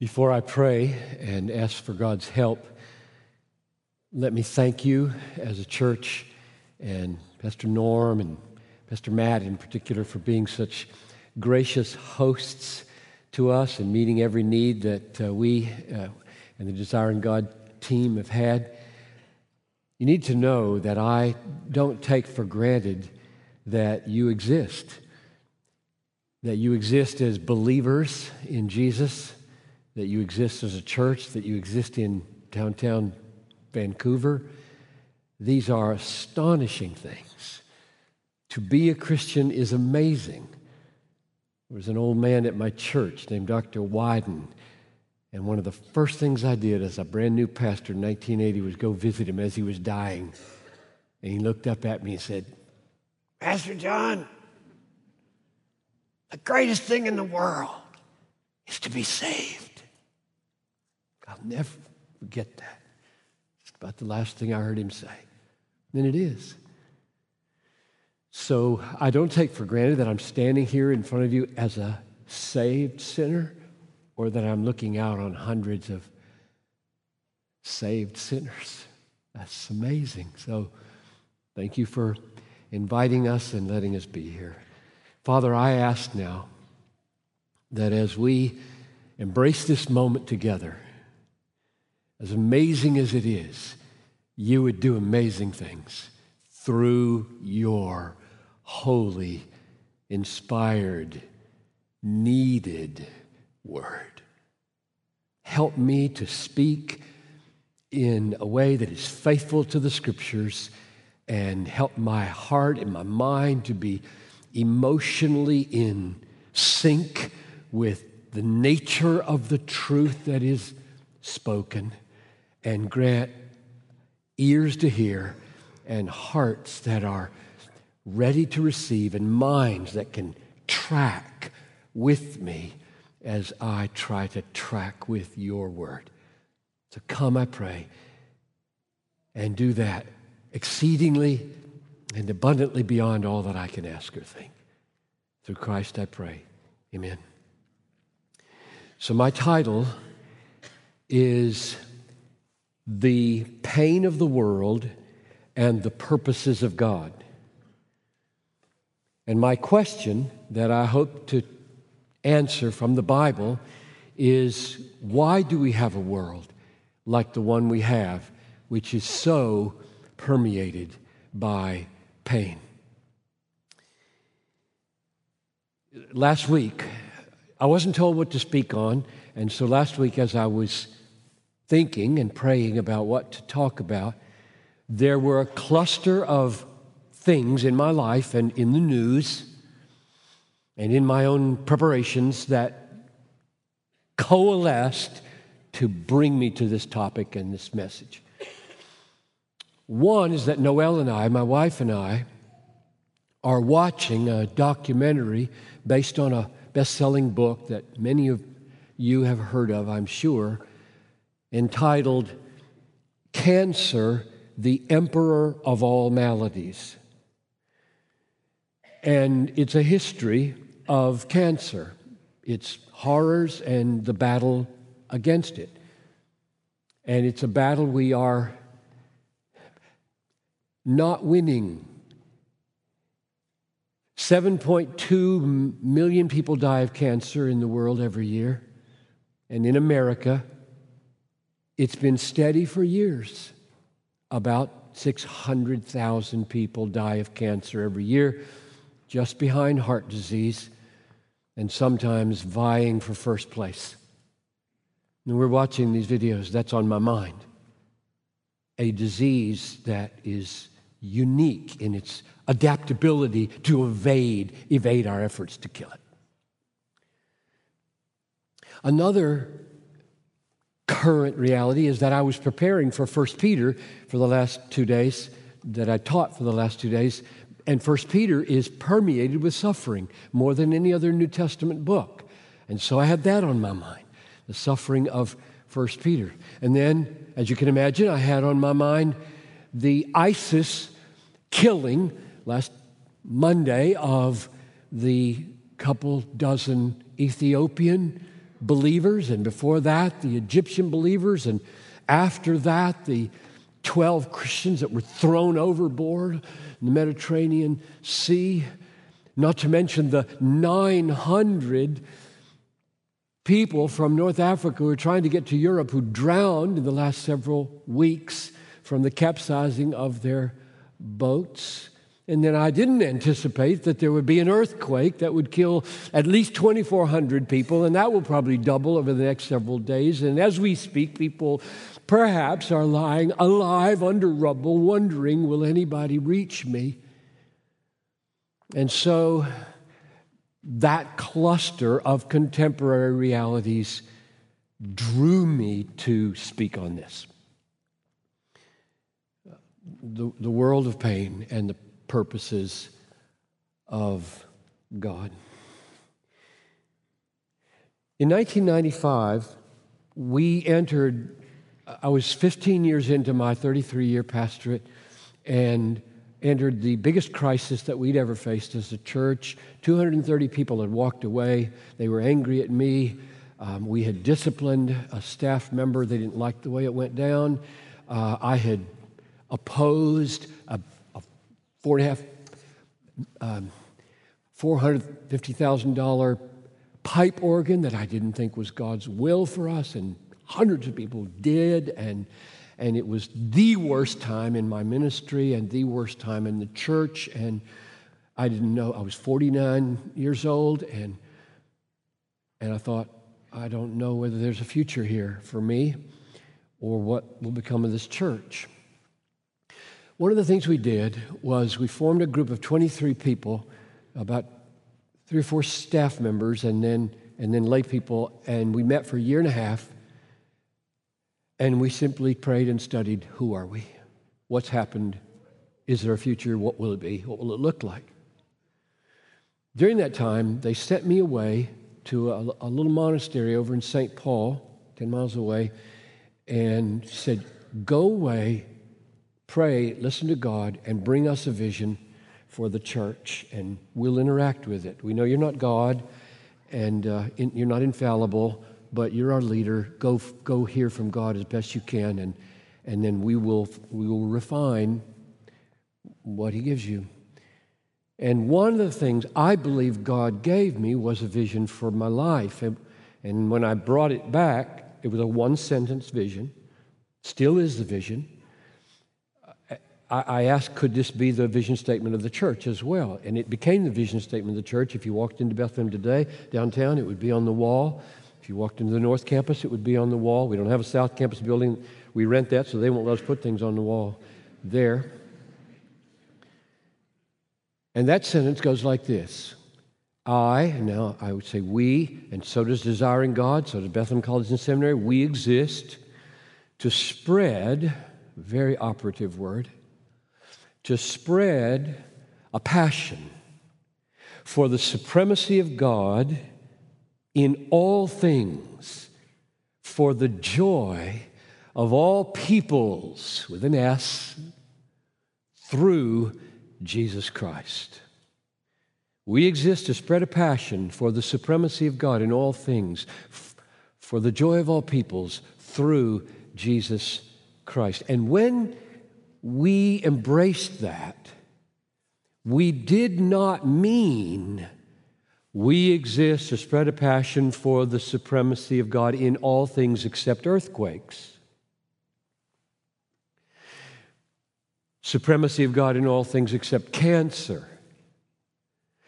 Before I pray and ask for God's help, let me thank you as a church and Pastor Norm and Pastor Matt in particular for being such gracious hosts to us and meeting every need that uh, we uh, and the Desiring God team have had. You need to know that I don't take for granted that you exist, that you exist as believers in Jesus, that you exist as a church, that you exist in downtown Vancouver. These are astonishing things. To be a Christian is amazing. There was an old man at my church named Dr. Wyden. And one of the first things I did as a brand new pastor in 1980 was go visit him as he was dying. And he looked up at me and said, Pastor John, the greatest thing in the world is to be saved. I'll never forget that. It's about the last thing I heard him say. And it is. So I don't take for granted that I'm standing here in front of you as a saved sinner or that I'm looking out on hundreds of saved sinners. That's amazing. So thank you for inviting us and letting us be here. Father, I ask now that as we embrace this moment together, as amazing as it is, you would do amazing things through your holy, inspired, needed word. Help me to speak in a way that is faithful to the scriptures and help my heart and my mind to be emotionally in sync with the nature of the truth that is spoken and grant ears to hear and hearts that are ready to receive and minds that can track with me as I try to track with your word. So come, I pray, and do that exceedingly and abundantly beyond all that I can ask or think. Through Christ I pray. Amen. So, my title is The Pain of the World and the purposes of God. And my question that I hope to answer from the Bible is why do we have a world like the one we have, which is so permeated by pain? Last week, I wasn't told what to speak on, and so last week, as I was thinking and praying about what to talk about, there were a cluster of things in my life and in the news and in my own preparations that coalesced to bring me to this topic and this message. One is that Noël and I, my wife and I, are watching a documentary based on a best selling book that many of you have heard of, I'm sure, entitled Cancer the emperor of all maladies. And it's a history of cancer, its horrors, and the battle against it. And it's a battle we are not winning. 7.2 million people die of cancer in the world every year. And in America, it's been steady for years. About 600,000 people die of cancer every year, just behind heart disease, and sometimes vying for first place. And we're watching these videos, that's on my mind. A disease that is unique in its adaptability to evade, evade our efforts to kill it. Another current reality is that I was preparing for First Peter for the last two days, that I taught for the last two days. And First Peter is permeated with suffering more than any other New Testament book. And so I had that on my mind, the suffering of First Peter. And then, as you can imagine, I had on my mind the ISIS killing last Monday of the couple dozen Ethiopian believers, and before that, the Egyptian believers, and after that, the 12 Christians that were thrown overboard in the Mediterranean Sea, not to mention the 900 people from North Africa who were trying to get to Europe who drowned in the last several weeks from the capsizing of their boats. And then I didn't anticipate that there would be an earthquake that would kill at least 2,400 people, and that will probably double over the next several days. And as we speak, people perhaps are lying alive under rubble, wondering, will anybody reach me? And so that cluster of contemporary realities drew me to speak on this. The, the world of pain and the purposes of God. In 1995, we entered, I was 15 years into my 33 year pastorate, and entered the biggest crisis that we'd ever faced as a church. 230 people had walked away. They were angry at me. Um, we had disciplined a staff member. They didn't like the way it went down. Uh, I had opposed four and a half, um, $450,000 pipe organ that I didn't think was God's will for us, and hundreds of people did. And and it was the worst time in my ministry and the worst time in the church. And I didn't know, I was 49 years old, and, and I thought, I don't know whether there's a future here for me or what will become of this church. One of the things we did was we formed a group of 23 people, about three or four staff members, and then, and then lay people, and we met for a year and a half and we simply prayed and studied who are we? What's happened? Is there a future? What will it be? What will it look like? During that time, they sent me away to a, a little monastery over in St. Paul, 10 miles away, and said, Go away, pray, listen to God, and bring us a vision for the church, and we'll interact with it. We know you're not God, and uh, in, you're not infallible, but you're our leader. Go, go hear from God as best you can, and, and then we will, we will refine what He gives you. And one of the things I believe God gave me was a vision for my life. And, and when I brought it back, it was a one sentence vision, still is the vision. I, asked, could this be the vision statement of the church as well? And it became the vision statement of the church. If you walked into Bethlehem today, downtown, it would be on the wall If you walked into the North Campus, it would be on the wall. We don't have a South Campus building. We rent that, so they won't let us put things on the wall there. And that sentence goes like this I, now I would say we, and so does Desiring God, so does Bethlehem College and Seminary, we exist to spread, very operative word, to spread a passion for the supremacy of God in all things for the joy of all peoples, with an S, through Jesus Christ. We exist to spread a passion for the supremacy of God in all things, for the joy of all peoples through Jesus Christ. And when we embraced that, we did not mean we exist to spread a passion for the supremacy of God in all things except earthquakes. Supremacy of God in all things except cancer.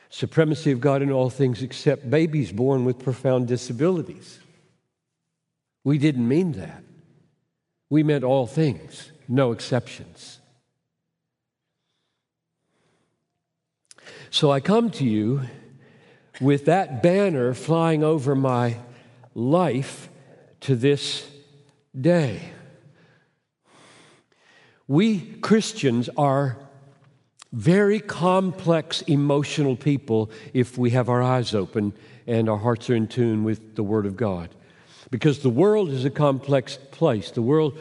Supremacy of God in all things except babies born with profound disabilities. We didn't mean that. We meant all things, no exceptions. So I come to you with that banner flying over my life to this day. We Christians are very complex emotional people if we have our eyes open and our hearts are in tune with the Word of God. Because the world is a complex place. The world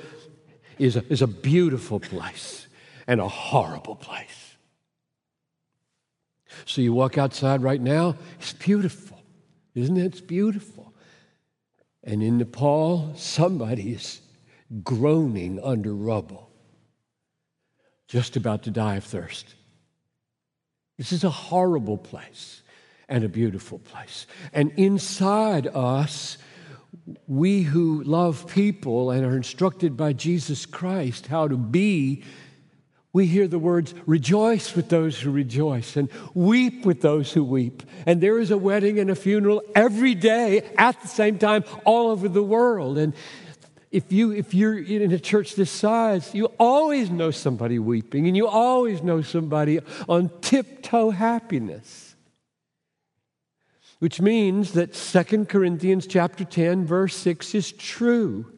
is a, is a beautiful place and a horrible place. So you walk outside right now, it's beautiful, isn't it? It's beautiful. And in Nepal, somebody is groaning under rubble, just about to die of thirst. This is a horrible place and a beautiful place. And inside us, we who love people and are instructed by Jesus Christ how to be, we hear the words, rejoice with those who rejoice and weep with those who weep. And there is a wedding and a funeral every day at the same time all over the world. And if, you, if you're in a church this size, you always know somebody weeping and you always know somebody on tiptoe happiness which means that 2 Corinthians chapter 10 verse 6 is true.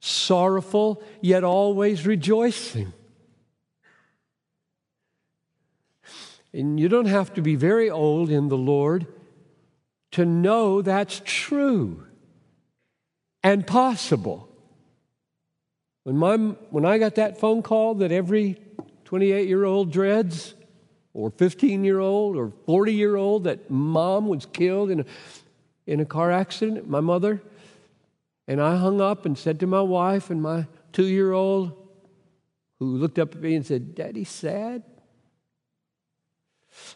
Sorrowful yet always rejoicing. And you don't have to be very old in the Lord to know that's true and possible. When, my, when I got that phone call that every 28 year old dreads, or 15 year old or 40 year old that mom was killed in a, in a car accident, my mother. And I hung up and said to my wife and my two year old, who looked up at me and said, Daddy, sad?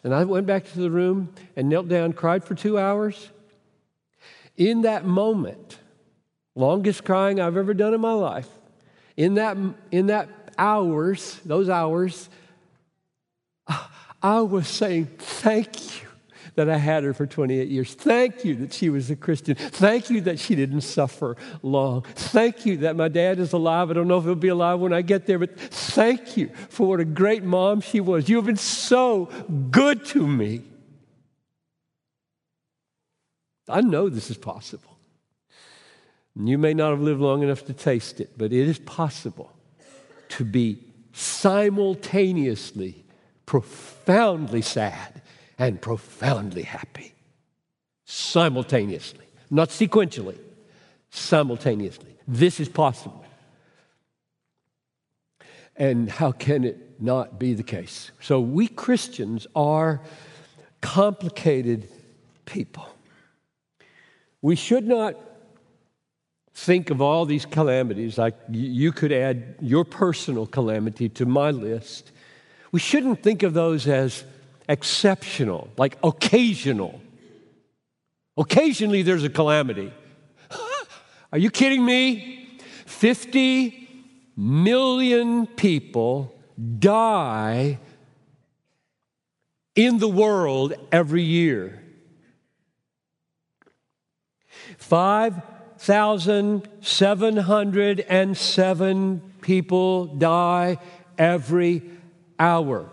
And I went back to the room and knelt down, cried for two hours. In that moment, longest crying I've ever done in my life, in that, in that hours, those hours, I was saying, Thank you that I had her for 28 years. Thank you that she was a Christian. Thank you that she didn't suffer long. Thank you that my dad is alive. I don't know if he'll be alive when I get there, but thank you for what a great mom she was. You have been so good to me. I know this is possible. You may not have lived long enough to taste it, but it is possible to be simultaneously profoundly sad and profoundly happy simultaneously, not sequentially, simultaneously. This is possible. And how can it not be the case? So, we Christians are complicated people. We should not think of all these calamities like you could add your personal calamity to my list we shouldn't think of those as exceptional, like occasional. Occasionally there's a calamity. Are you kidding me? 50 million people die in the world every year. 5,707 people die every hour.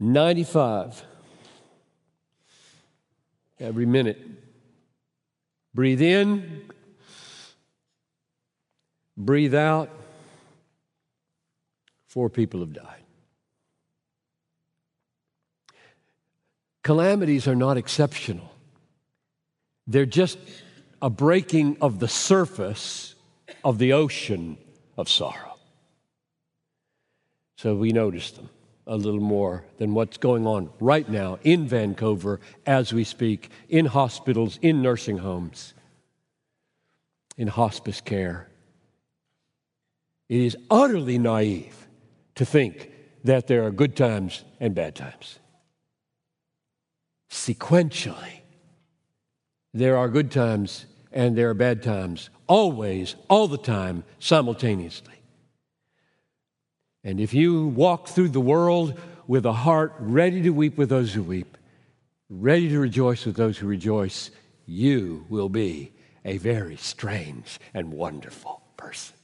95 every minute. Breathe in, breathe out. Four people have died. Calamities are not exceptional, they're just a breaking of the surface of the ocean of sorrow. So we notice them a little more than what's going on right now in Vancouver as we speak, in hospitals, in nursing homes, in hospice care. It is utterly naive to think that there are good times and bad times. Sequentially, there are good times and there are bad times, always, all the time, simultaneously. And if you walk through the world with a heart ready to weep with those who weep, ready to rejoice with those who rejoice, you will be a very strange and wonderful person.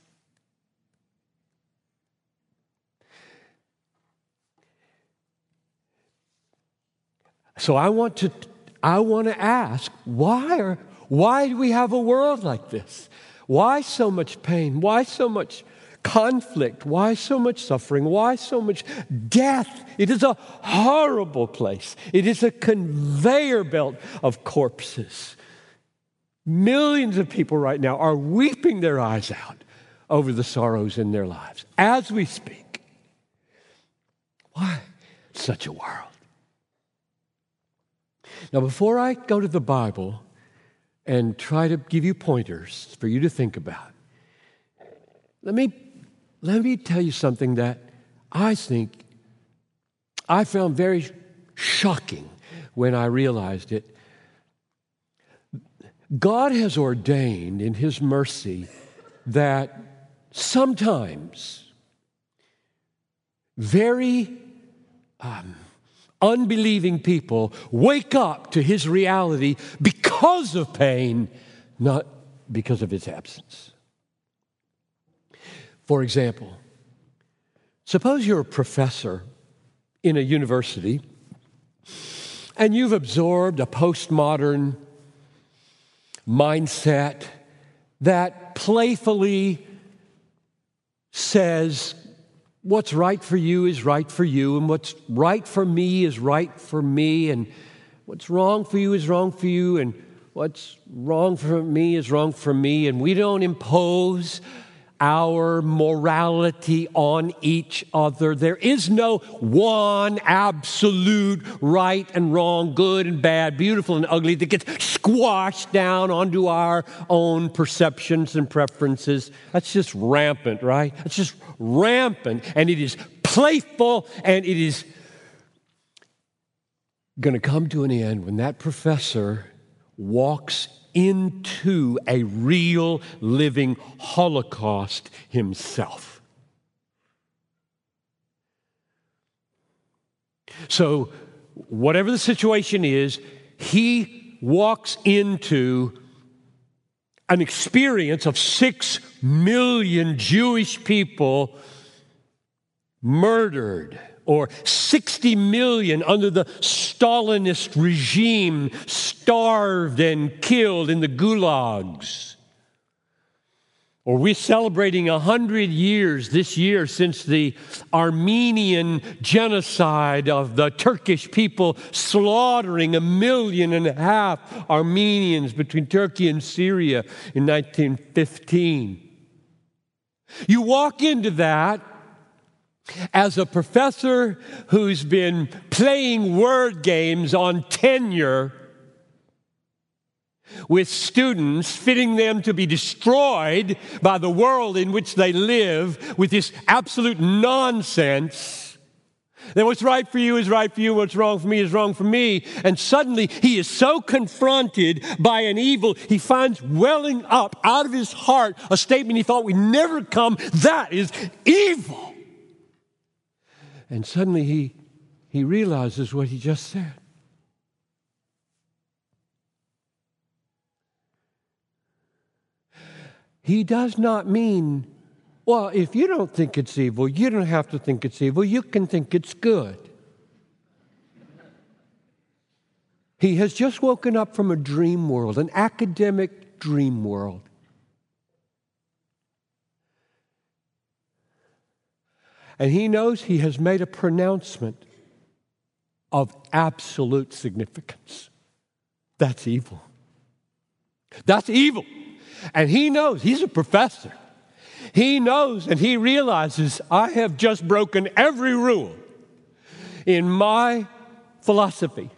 So I want to I want to ask why are why do we have a world like this? Why so much pain? Why so much conflict? Why so much suffering? Why so much death? It is a horrible place. It is a conveyor belt of corpses. Millions of people right now are weeping their eyes out over the sorrows in their lives as we speak. Why such a world? Now, before I go to the Bible and try to give you pointers for you to think about, let me, let me tell you something that I think I found very shocking when I realized it. God has ordained in His mercy that sometimes very um, unbelieving people wake up to his reality because of pain, not because of its absence. For example, suppose you're a professor in a university and you've absorbed a postmodern mindset that playfully says what's right for you is right for you, and what's right for me is right for me, and what's wrong for you is wrong for you, and what's wrong for me is wrong for me, and we don't impose our morality on each other. There is no one absolute right and wrong, good and bad, beautiful and ugly that gets squashed down onto our own perceptions and preferences. That's just rampant, right? It's just rampant and it is playful and it is going to come to an end when that professor walks into a real living Holocaust himself. So, whatever the situation is, he walks into an experience of six million Jewish people murdered or 60 million under the Stalinist regime starved and killed in the gulags. Or we're celebrating 100 years this year since the Armenian genocide of the Turkish people slaughtering a million and a half Armenians between Turkey and Syria in 1915. You walk into that as a professor who's been playing word games on tenure with students, fitting them to be destroyed by the world in which they live with this absolute nonsense. That what's right for you is right for you, what's wrong for me is wrong for me. And suddenly he is so confronted by an evil, he finds welling up out of his heart a statement he thought would never come. That is evil. And suddenly he, he realizes what he just said. He does not mean, well, if you don't think it's evil, you don't have to think it's evil. You can think it's good. He has just woken up from a dream world, an academic dream world. And he knows he has made a pronouncement of absolute significance. That's evil. That's evil. And he knows, he's a professor. He knows and he realizes I have just broken every rule in my philosophy.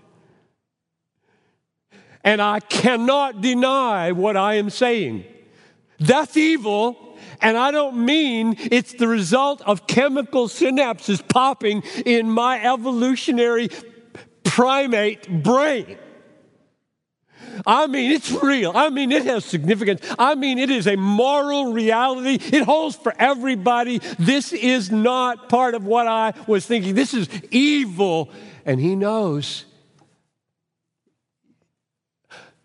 And I cannot deny what I am saying. That's evil, and I don't mean it's the result of chemical synapses popping in my evolutionary primate brain. I mean, it's real. I mean, it has significance. I mean, it is a moral reality. It holds for everybody. This is not part of what I was thinking. This is evil. And he knows.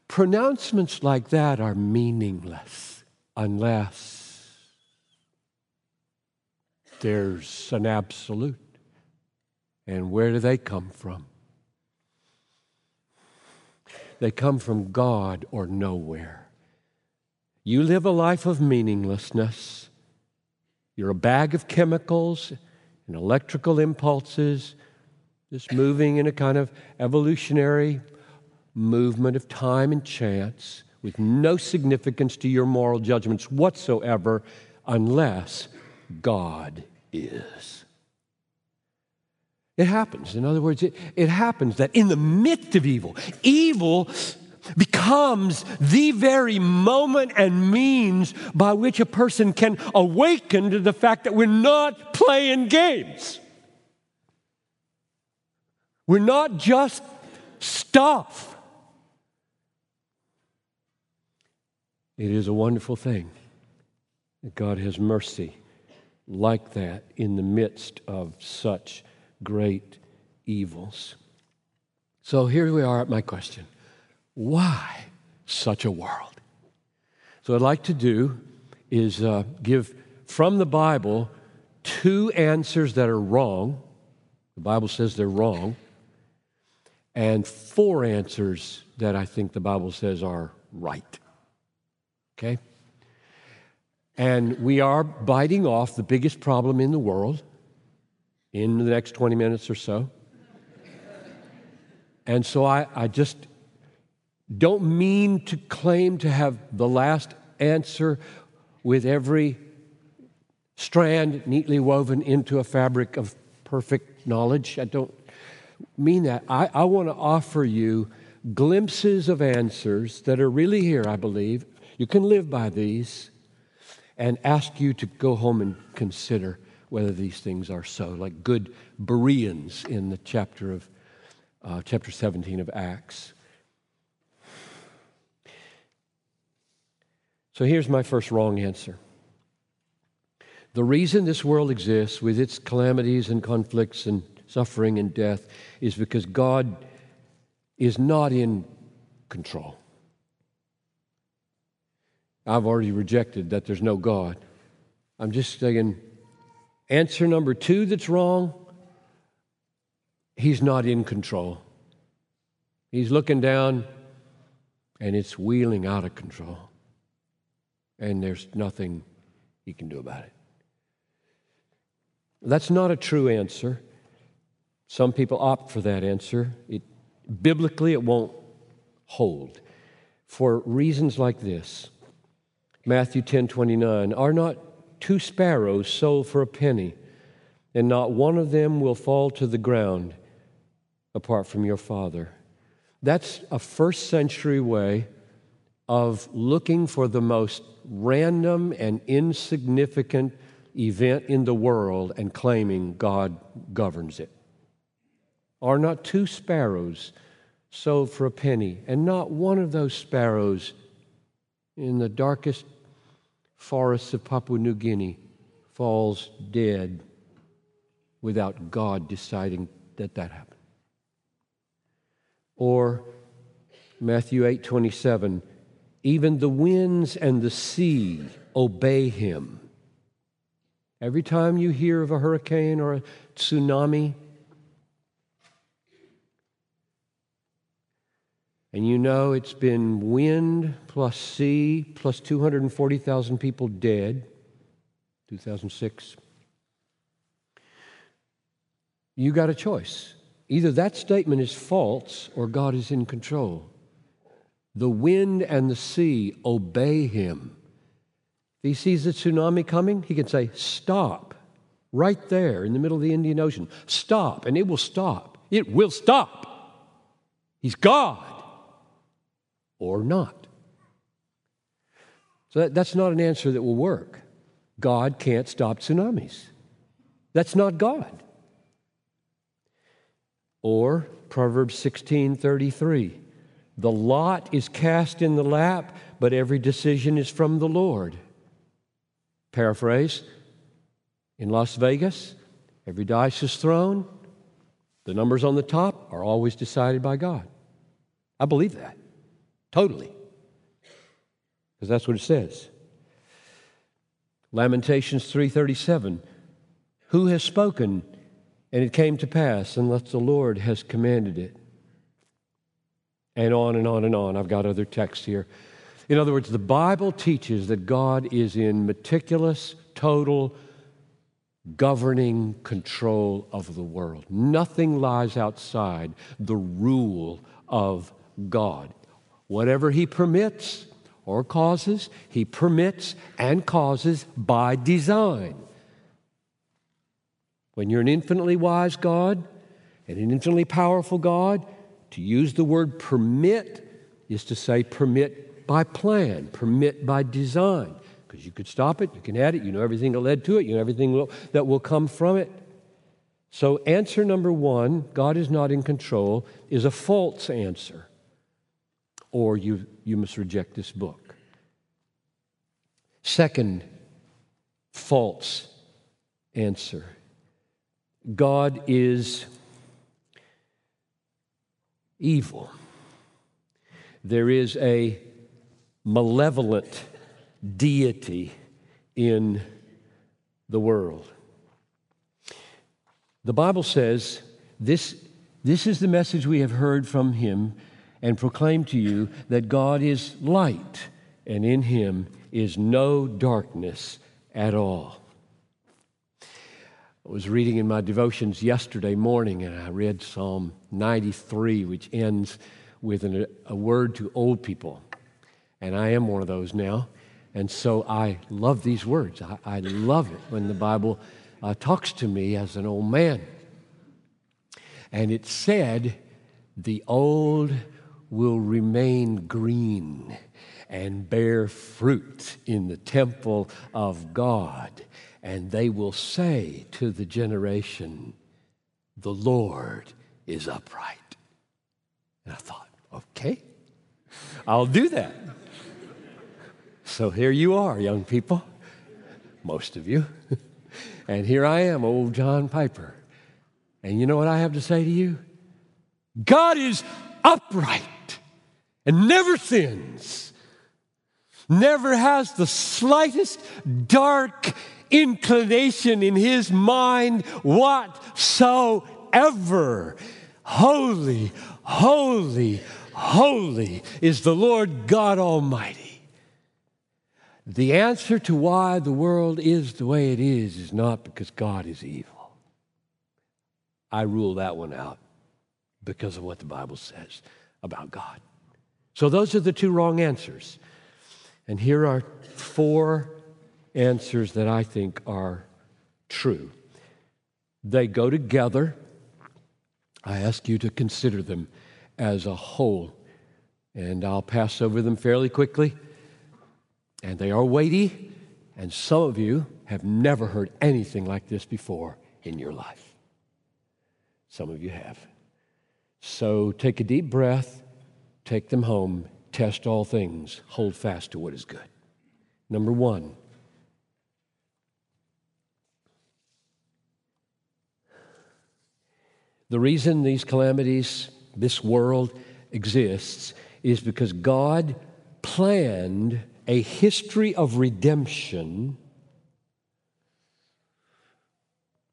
Pronouncements like that are meaningless unless there's an absolute. And where do they come from? They come from God or nowhere. You live a life of meaninglessness. You're a bag of chemicals and electrical impulses, just moving in a kind of evolutionary movement of time and chance with no significance to your moral judgments whatsoever unless God is. It happens. In other words, it, it happens that in the midst of evil, evil becomes the very moment and means by which a person can awaken to the fact that we're not playing games. We're not just stuff. It is a wonderful thing that God has mercy like that in the midst of such great evils. So here we are at my question why such a world? So, I'd like to do is uh, give from the Bible two answers that are wrong. The Bible says they're wrong. And four answers that I think the Bible says are right. Okay? And we are biting off the biggest problem in the world in the next 20 minutes or so. And so I, I just don't mean to claim to have the last answer with every strand neatly woven into a fabric of perfect knowledge. I don't mean that. I, I want to offer you glimpses of answers that are really here, I believe. You can live by these and ask you to go home and consider whether these things are so, like good Bereans in the chapter of uh, chapter 17 of Acts. So here's my first wrong answer. The reason this world exists with its calamities and conflicts and suffering and death is because God is not in control. I've already rejected that there's no God. I'm just saying, answer number two that's wrong, He's not in control. He's looking down and it's wheeling out of control. And there's nothing He can do about it. That's not a true answer. Some people opt for that answer. It, biblically, it won't hold for reasons like this. Matthew 10 29, are not two sparrows sold for a penny, and not one of them will fall to the ground apart from your Father. That's a first century way of looking for the most random and insignificant event in the world and claiming God governs it. Are not two sparrows sold for a penny, and not one of those sparrows in the darkest forests of Papua New Guinea falls dead without God deciding that that happened? Or Matthew 8 27, even the winds and the sea obey him. Every time you hear of a hurricane or a tsunami, and you know it's been wind plus sea plus 240,000 people dead, 2006, you got a choice. Either that statement is false or God is in control. The wind and the sea obey him. If he sees a tsunami coming, he can say, Stop, right there in the middle of the Indian Ocean. Stop, and it will stop. It will stop. He's God or not. So that, that's not an answer that will work. God can't stop tsunamis. That's not God. Or Proverbs 16:33. The lot is cast in the lap, but every decision is from the Lord. Paraphrase In Las Vegas, every dice is thrown, the numbers on the top are always decided by God. I believe that. Totally. Because that's what it says. Lamentations 3:37 Who has spoken and it came to pass unless the Lord has commanded it. And on and on and on. I've got other texts here. In other words, the Bible teaches that God is in meticulous, total, governing control of the world. Nothing lies outside the rule of God. Whatever He permits or causes, He permits and causes by design. When you're an infinitely wise God, And an infinitely powerful God, to use the word permit is to say permit by plan, permit by design. Because you could stop it, you can add it, you know everything that led to it, you know everything will, that will come from it. So, answer number one, God is not in control, is a false answer. Or you, you must reject this book. Second, false answer God is evil. There is a malevolent deity in the world. The Bible says this, this is the message we have heard from him and proclaim to you that God is light, and in him is no darkness at all. I was reading in my devotions yesterday morning, and I read Psalm 93, which ends with an, a word to old people. And I am one of those now. And so I love these words. I, I love it when the Bible uh, talks to me as an old man. And it said, The old will remain green and bear fruit in the temple of God. And they will say to the generation, The Lord is upright. And I thought, okay, I'll do that. So here you are, young people, most of you. And here I am, old John Piper. And you know what I have to say to you? God is upright and never sins, never has the slightest dark inclination in his mind whatsoever. Holy, holy, holy is the Lord God Almighty. The answer to why the world is the way it is is not because God is evil. I rule that one out because of what the Bible says about God. So those are the two wrong answers. And here are four answers that I think are true. They go together. I ask you to consider them as a whole. And I'll pass over them fairly quickly and they are weighty, and some of you have never heard anything like this before in your life. Some of you have. So take a deep breath, take them home, test all things, hold fast to what is good. Number one, the reason these calamities, this world exists, is because God planned a history of redemption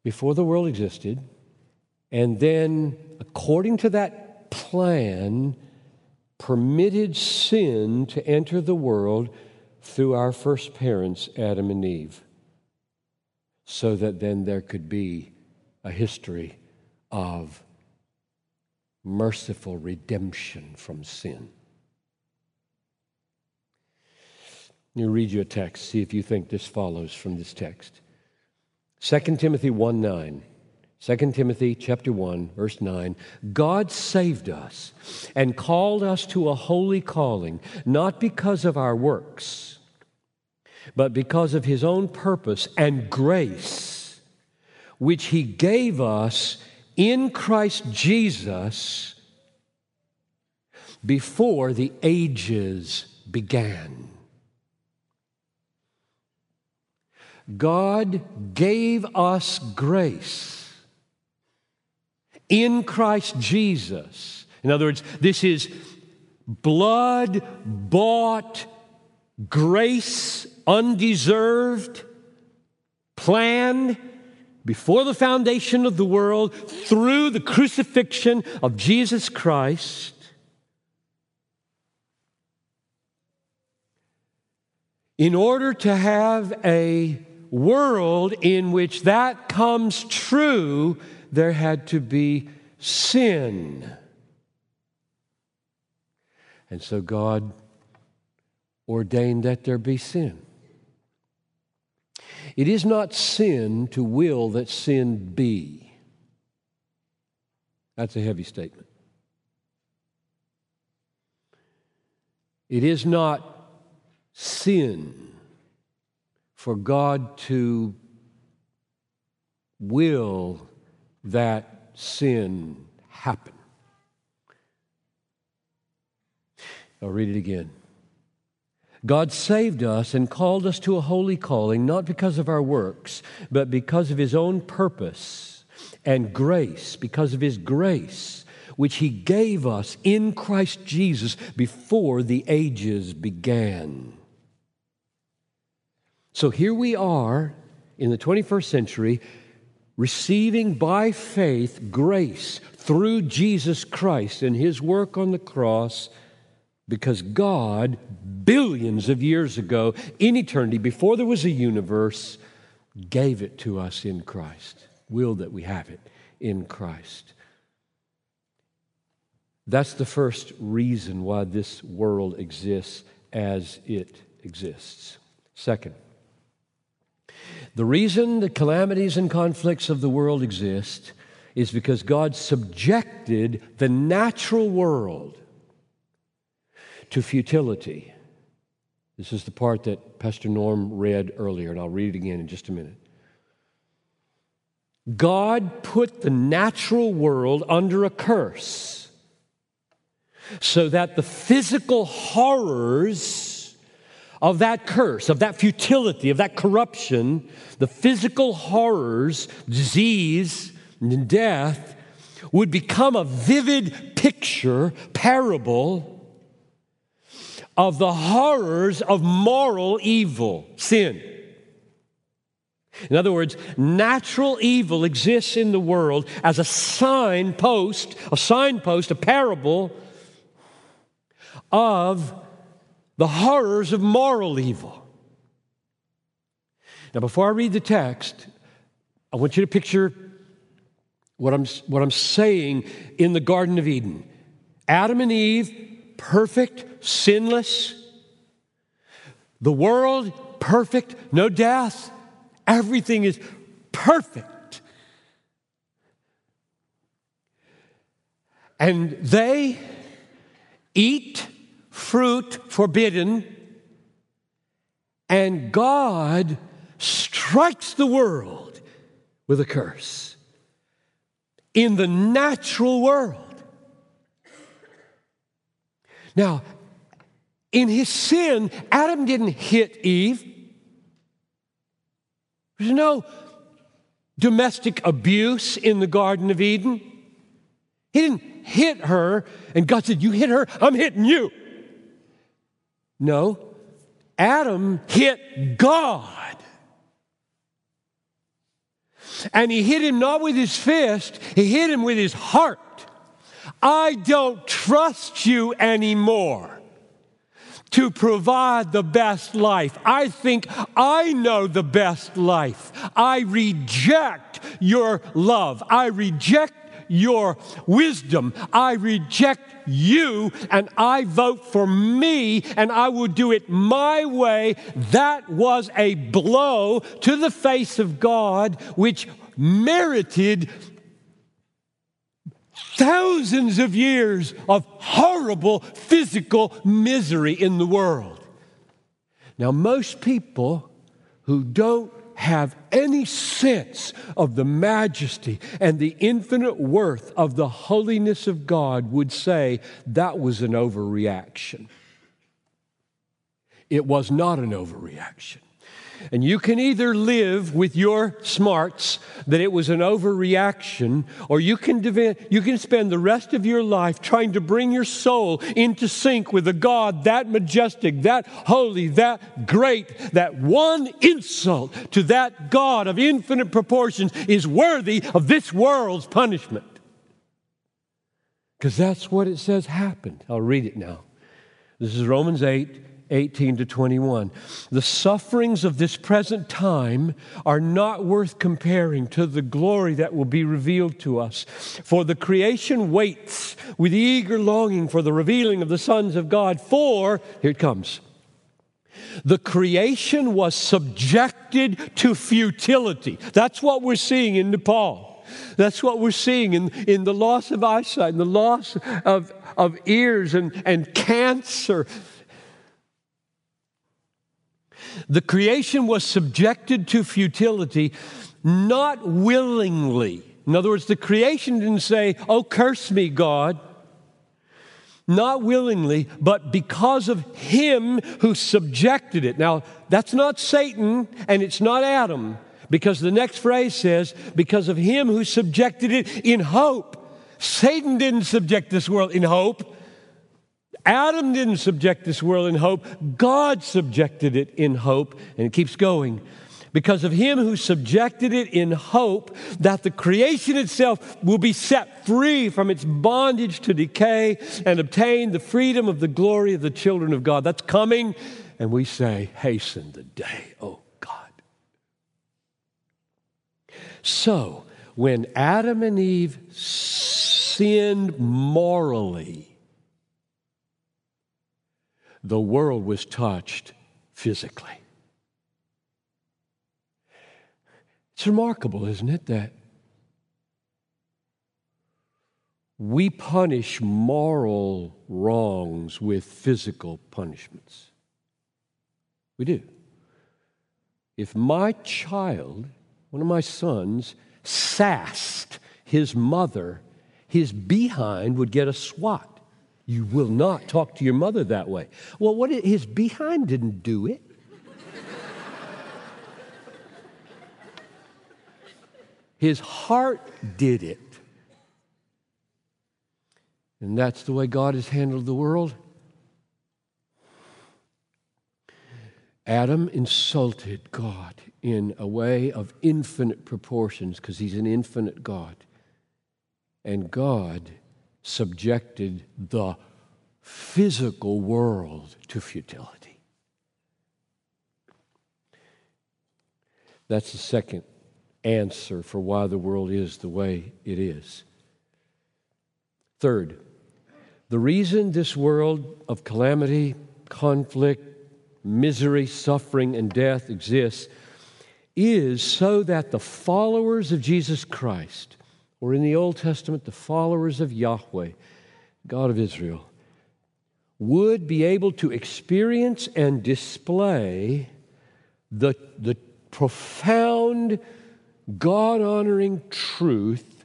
before the world existed, and then, according to that plan, permitted sin to enter the world through our first parents, Adam and Eve, so that then there could be a history of merciful redemption from sin. Let me read you a text, see if you think this follows from this text. 2 Timothy 1 9. 2 Timothy chapter 1 verse 9 God saved us and called us to a holy calling not because of our works but because of his own purpose and grace which he gave us in Christ Jesus before the ages began. God gave us grace in Christ Jesus. In other words, this is blood bought grace, undeserved, planned before the foundation of the world through the crucifixion of Jesus Christ. In order to have a world in which that comes true, there had to be sin. And so God ordained that there be sin. It is not sin to will that sin be. That's a heavy statement. It is not sin for God to will that sin happen. I'll read it again. God saved us and called us to a holy calling, not because of our works, but because of His own purpose and grace, because of His grace, which He gave us in Christ Jesus before the ages began. So here we are in the 21st century, receiving by faith grace through Jesus Christ and His work on the cross because God, billions of years ago, in eternity, before there was a universe, gave it to us in Christ, willed that we have it in Christ. That's the first reason why this world exists as it exists. Second, the reason the calamities and conflicts of the world exist is because God subjected the natural world to futility. This is the part that Pastor Norm read earlier, and I'll read it again in just a minute. God put the natural world under a curse so that the physical horrors of that curse, of that futility, of that corruption, the physical horrors, disease, and death would become a vivid picture, parable of the horrors of moral evil, sin. In other words, natural evil exists in the world as a signpost, a signpost, a parable of the horrors of moral evil. Now, before I read the text, I want you to picture what I'm, what I'm saying in the Garden of Eden. Adam and Eve perfect, sinless. The world, perfect, no death. Everything is perfect. And they eat fruit forbidden, and God strikes the world with a curse. In the natural world, now, in his sin, Adam didn't hit Eve. There's no domestic abuse in the Garden of Eden. He didn't hit her, and God said, You hit her, I'm hitting you. No, Adam hit God. And he hit him not with his fist, he hit him with his heart. I don't trust you anymore to provide the best life. I think I know the best life. I reject your love. I reject your wisdom. I reject you and I vote for me and I will do it my way. That was a blow to the face of God, which merited thousands of years of horrible physical misery in the world. Now, most people who don't have any sense of the majesty and the infinite worth of the holiness of God would say that was an overreaction. It was not an overreaction. And you can either live with your smarts that it was an overreaction, or you can, you can spend the rest of your life trying to bring your soul into sync with a God that majestic, that holy, that great, that one insult to that God of infinite proportions is worthy of this world's punishment. Because that's what it says happened. I'll read it now. This is Romans 8 18 to 21. The sufferings of this present time are not worth comparing to the glory that will be revealed to us. For the creation waits with eager longing for the revealing of the sons of God. For, here it comes. The creation was subjected to futility. That's what we're seeing in Nepal. That's what we're seeing in, in the loss of eyesight, and the loss of, of ears, and, and cancer. The creation was subjected to futility, not willingly. In other words, the creation didn't say, Oh, curse me, God not willingly, but because of him who subjected it. Now, that's not Satan and it's not Adam, because the next phrase says, because of him who subjected it in hope. Satan didn't subject this world in hope. Adam didn't subject this world in hope. God subjected it in hope. And it keeps going because of him who subjected it in hope that the creation itself will be set free from its bondage to decay and obtain the freedom of the glory of the children of God. That's coming, and we say, Hasten the day, oh God. So, when Adam and Eve sinned morally, the world was touched physically. It's remarkable, isn't it, that we punish moral wrongs with physical punishments. We do. If my child, one of my sons, sassed his mother, his behind would get a swat. You will not talk to your mother that way. Well, what his behind didn't do it. His heart did it. And that's the way God has handled the world. Adam insulted God in a way of infinite proportions because he's an infinite God. And God subjected the physical world to futility. That's the second answer for why the world is the way it is. Third, the reason this world of calamity, conflict, misery, suffering, and death exists is so that the followers of Jesus Christ, or in the Old Testament, the followers of Yahweh, God of Israel, would be able to experience and display the, the profound God honoring truth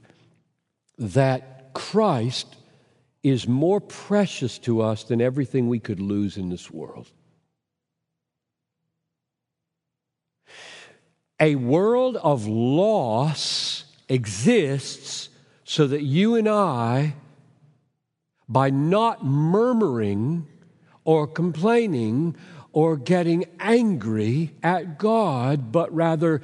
that Christ is more precious to us than everything we could lose in this world. A world of loss exists so that you and I, by not murmuring or complaining or getting angry at God, but rather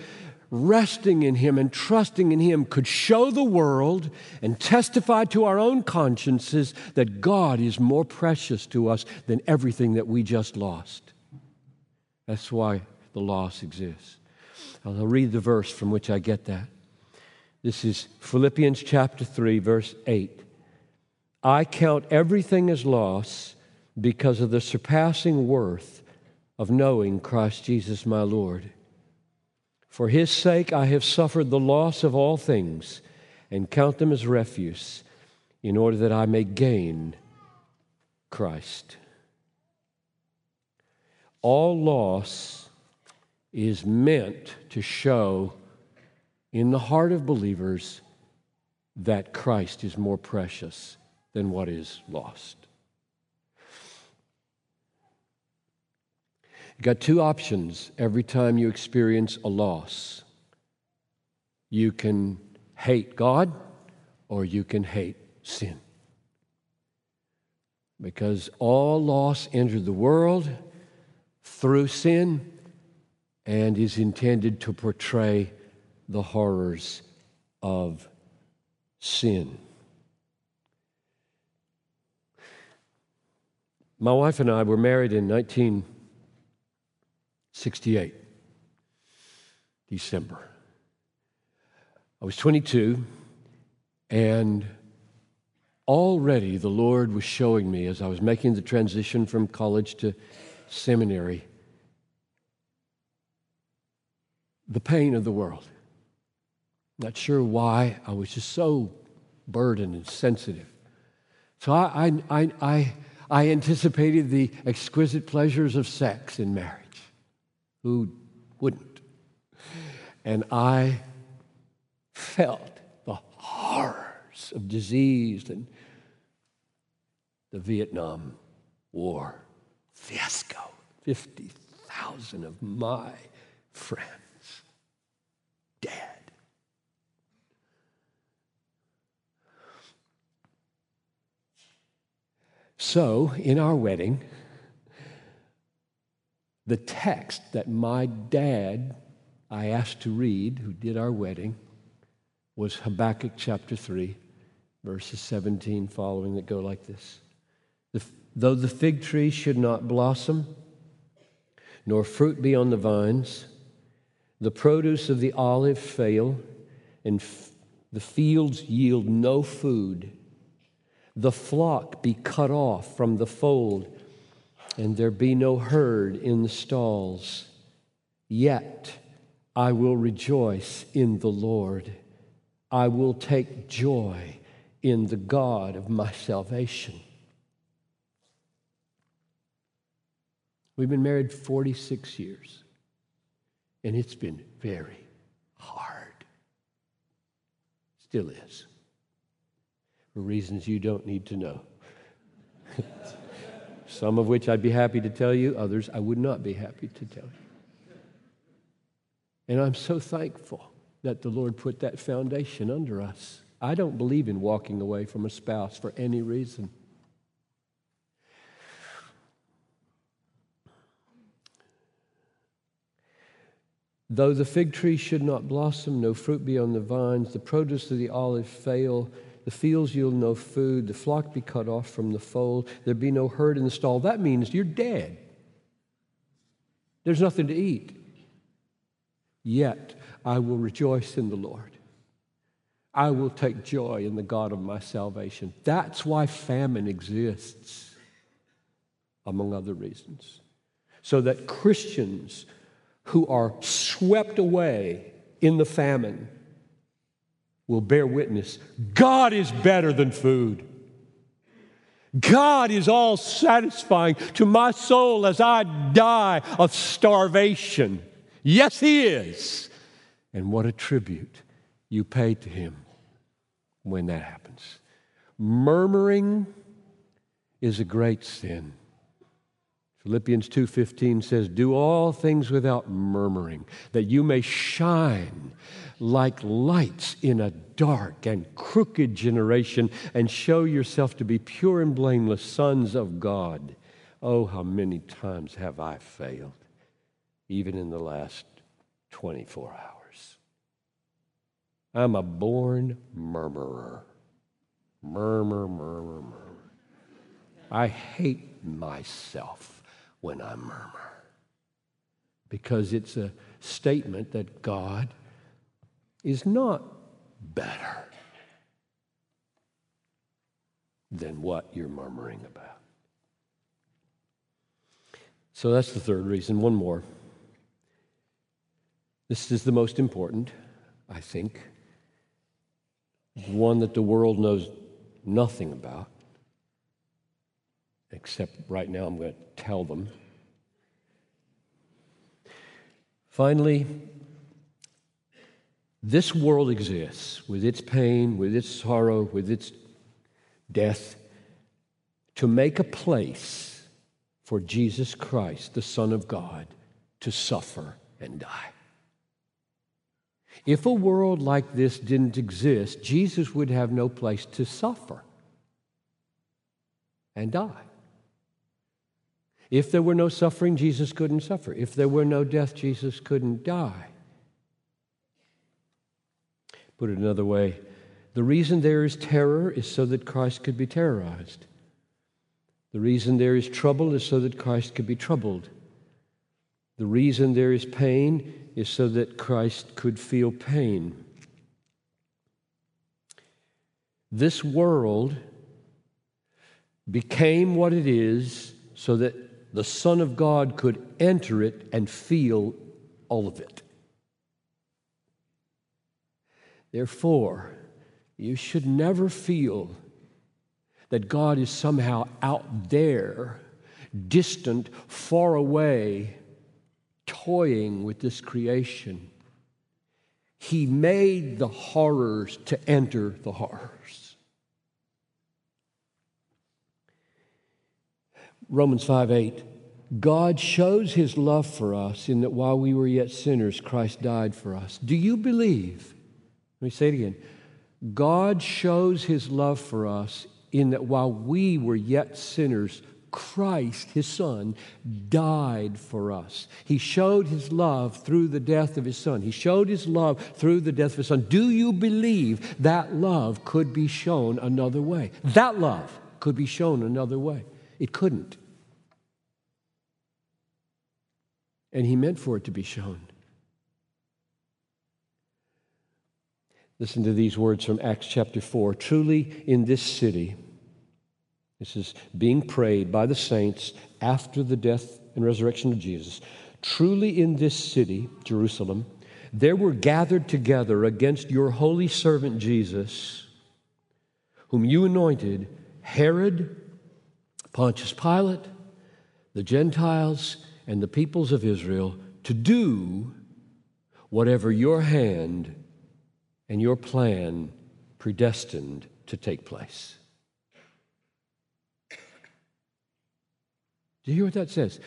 resting in Him and trusting in Him could show the world and testify to our own consciences that God is more precious to us than everything that we just lost. That's why the loss exists. I'll read the verse from which I get that. This is Philippians chapter 3, verse 8. I count everything as loss because of the surpassing worth of knowing Christ Jesus my Lord for his sake I have suffered the loss of all things and count them as refuse in order that I may gain Christ. All loss is meant to show in the heart of believers that Christ is more precious than what is lost. You got two options every time you experience a loss. You can hate God or you can hate sin. Because all loss entered the world through sin and is intended to portray the horrors of sin. My wife and I were married in 1968, December. I was 22, and already the Lord was showing me as I was making the transition from college to seminary the pain of the world. Not sure why. I was just so burdened and sensitive. So I, I, I, I, anticipated the exquisite pleasures of sex in marriage. Who wouldn't? And I felt the horrors of disease and the Vietnam War fiasco. 50,000 of my friends dead. So, in our wedding, the text that my dad I asked to read, who did our wedding, was Habakkuk chapter 3, verses 17 following that go like this. Though the fig tree should not blossom, nor fruit be on the vines, the produce of the olive fail, and f- the fields yield no food, the flock be cut off from the fold, and there be no herd in the stalls, yet I will rejoice in the Lord. I will take joy in the God of my salvation. We've been married 46 years, and it's been very hard. Still is. For reasons you don't need to know. Some of which I'd be happy to tell you, others I would not be happy to tell you. And I'm so thankful that the Lord put that foundation under us. I don't believe in walking away from a spouse for any reason. Though the fig tree should not blossom, no fruit be on the vines, the produce of the olive fail, the fields yield no food, the flock be cut off from the fold, there be no herd in the stall, that means you're dead. There's nothing to eat. Yet I will rejoice in the Lord. I will take joy in the God of my salvation. That's why famine exists, among other reasons. So that Christians who are swept away in the famine will bear witness God is better than food. God is all satisfying to my soul as I die of starvation. Yes, He is. And what a tribute you pay to Him when that happens. Murmuring is a great sin. Philippians 2:15 says, "Do all things without murmuring, that you may shine like lights in a dark and crooked generation and show yourself to be pure and blameless sons of God." Oh, how many times have I failed even in the last 24 hours. I'm a born murmurer. Murmur, murmur, murmur. I hate myself when I murmur. Because it's a statement that God is not better than what you're murmuring about. So that's the third reason. One more. This is the most important, I think, one that the world knows nothing about except right now I'm going to tell them. Finally, this world exists with its pain, with its sorrow, with its death, to make a place for Jesus Christ, the Son of God, to suffer and die. If a world like this didn't exist, Jesus would have no place to suffer and die. If there were no suffering, Jesus couldn't suffer. If there were no death, Jesus couldn't die. Put it another way, the reason there is terror is so that Christ could be terrorized. The reason there is trouble is so that Christ could be troubled. The reason there is pain is so that Christ could feel pain. This world became what it is so that the Son of God could enter it and feel all of it. Therefore, you should never feel that God is somehow out there, distant, far away, toying with this creation. He made the horrors to enter the horrors. Romans 5 8. God shows his love for us in that while we were yet sinners, Christ died for us. Do you believe? Let me say it again. God shows his love for us in that while we were yet sinners, Christ, his son, died for us. He showed his love through the death of his son. He showed his love through the death of his son. Do you believe that love could be shown another way? That love could be shown another way. It couldn't. And he meant for it to be shown. Listen to these words from Acts chapter 4. Truly, in this city, this is being prayed by the saints after the death and resurrection of Jesus. Truly, in this city, Jerusalem, there were gathered together against your holy servant Jesus, whom you anointed, Herod, Pontius Pilate, the Gentiles, and the peoples of Israel, to do whatever your hand and your plan predestined to take place. Do you hear what that says?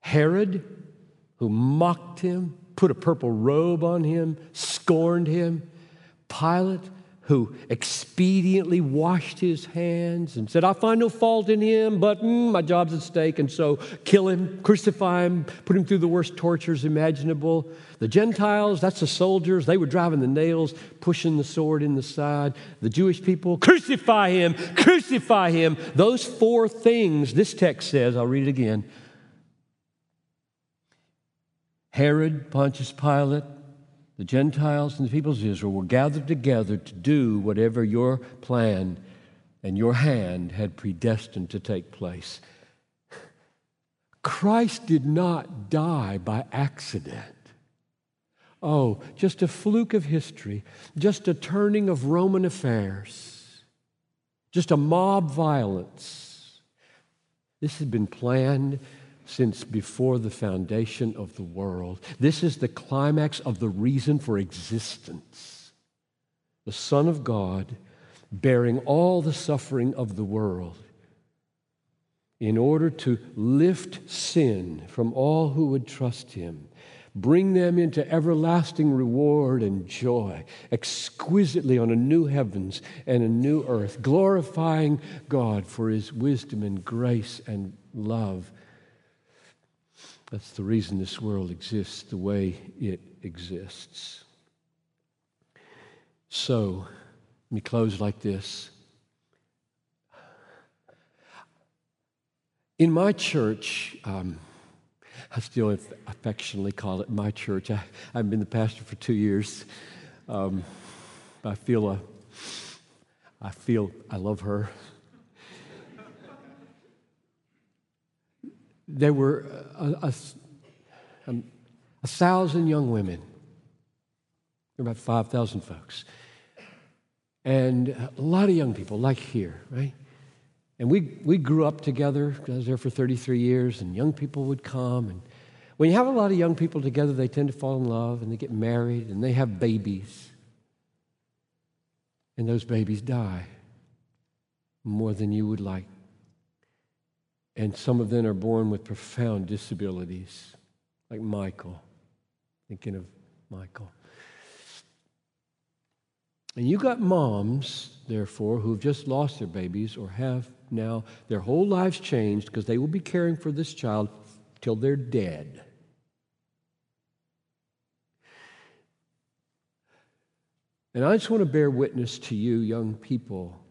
Herod, who mocked him, put a purple robe on him, scorned him. Pilate, who expediently washed his hands and said, I find no fault in him, but mm, my job's at stake, and so kill him, crucify him, put him through the worst tortures imaginable. The Gentiles, that's the soldiers, they were driving the nails, pushing the sword in the side. The Jewish people, crucify him, crucify him. Those four things, this text says, I'll read it again. Herod, Pontius Pilate, the Gentiles and the peoples of Israel were gathered together to do whatever your plan and your hand had predestined to take place. Christ did not die by accident. Oh, just a fluke of history, just a turning of Roman affairs, just a mob violence. This had been planned since before the foundation of the world. This is the climax of the reason for existence. The Son of God bearing all the suffering of the world in order to lift sin from all who would trust him bring them into everlasting reward and joy, exquisitely on a new heavens and a new earth, glorifying God for his wisdom and grace and love that's the reason this world exists the way it exists. So, let me close like this. In my church, um, I still affectionately call it my church. I, have been the pastor for two years. Um, I feel a, I feel I love her. There were uh, a, a, um, a thousand young women, There are about 5,000 folks, and a lot of young people, like here, right? And we, we grew up together. I was there for 33 years, and young people would come. And when you have a lot of young people together, they tend to fall in love and they get married and they have babies. And those babies die more than you would like. And some of them are born with profound disabilities, like Michael. Thinking of Michael. And you got moms, therefore, who've just lost their babies or have now their whole lives changed because they will be caring for this child till they're dead. And I just want to bear witness to you, young people,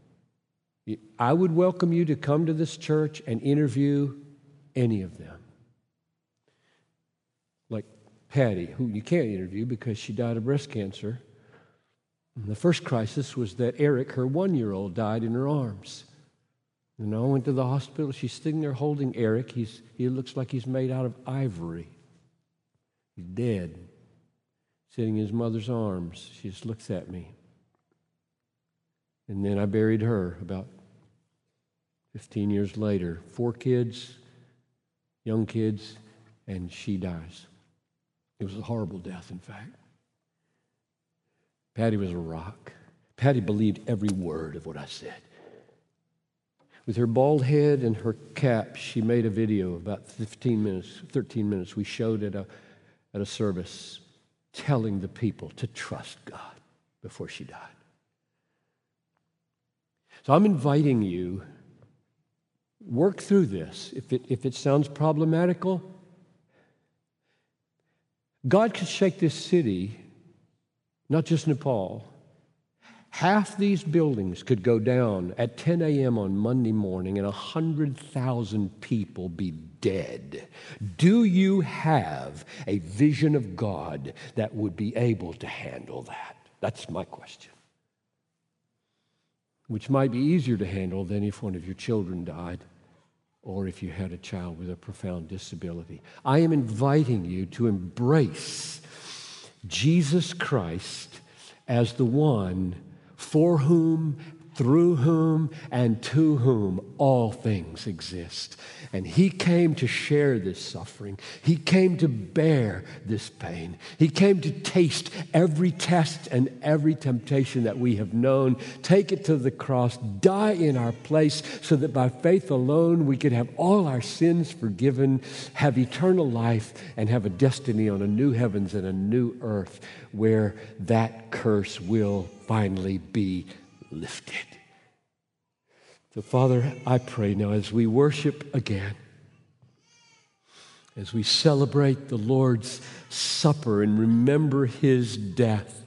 I would welcome you to come to this church and interview any of them. Like Patty, who you can't interview because she died of breast cancer. And the first crisis was that Eric, her one year old, died in her arms. And I went to the hospital. She's sitting there holding Eric. He's, he looks like he's made out of ivory. He's dead. sitting in his mother's arms. She just looks at me. And then I buried her about 15 years later. Four kids, young kids, and she dies. It was a horrible death, in fact. Patty was a rock. Patty believed every word of what I said. With her bald head and her cap, she made a video about 15 minutes, 13 minutes. We showed at a, uh, at a service telling the people to trust God before she died. So I'm inviting you, work through this. If it, if it sounds problematical, God could shake this city, not just Nepal. Half these buildings could go down at 10 a.m. on Monday morning and 100,000 people be dead. Do you have a vision of God that would be able to handle that? That's my question. Which might be easier to handle than if one of your children died or if you had a child with a profound disability. I am inviting you to embrace Jesus Christ as the one for whom through whom and to whom all things exist. And he came to share this suffering. He came to bear this pain. He came to taste every test and every temptation that we have known, take it to the cross, die in our place, so that by faith alone we could have all our sins forgiven, have eternal life, and have a destiny on a new heavens and a new earth where that curse will finally be lifted. So, Father, I pray now as we worship again, as we celebrate the Lord's Supper and remember his death,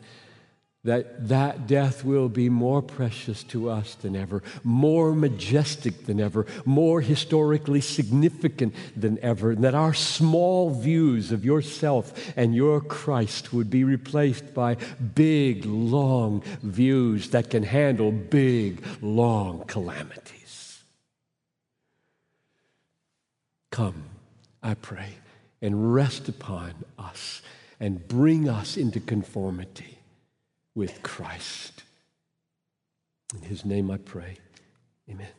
that that death will be more precious to us than ever, more majestic than ever, more historically significant than ever, and that our small views of yourself and your Christ would be replaced by big, long views that can handle big, long calamities. Come, I pray, and rest upon us and bring us into conformity with Christ. In his name I pray. Amen.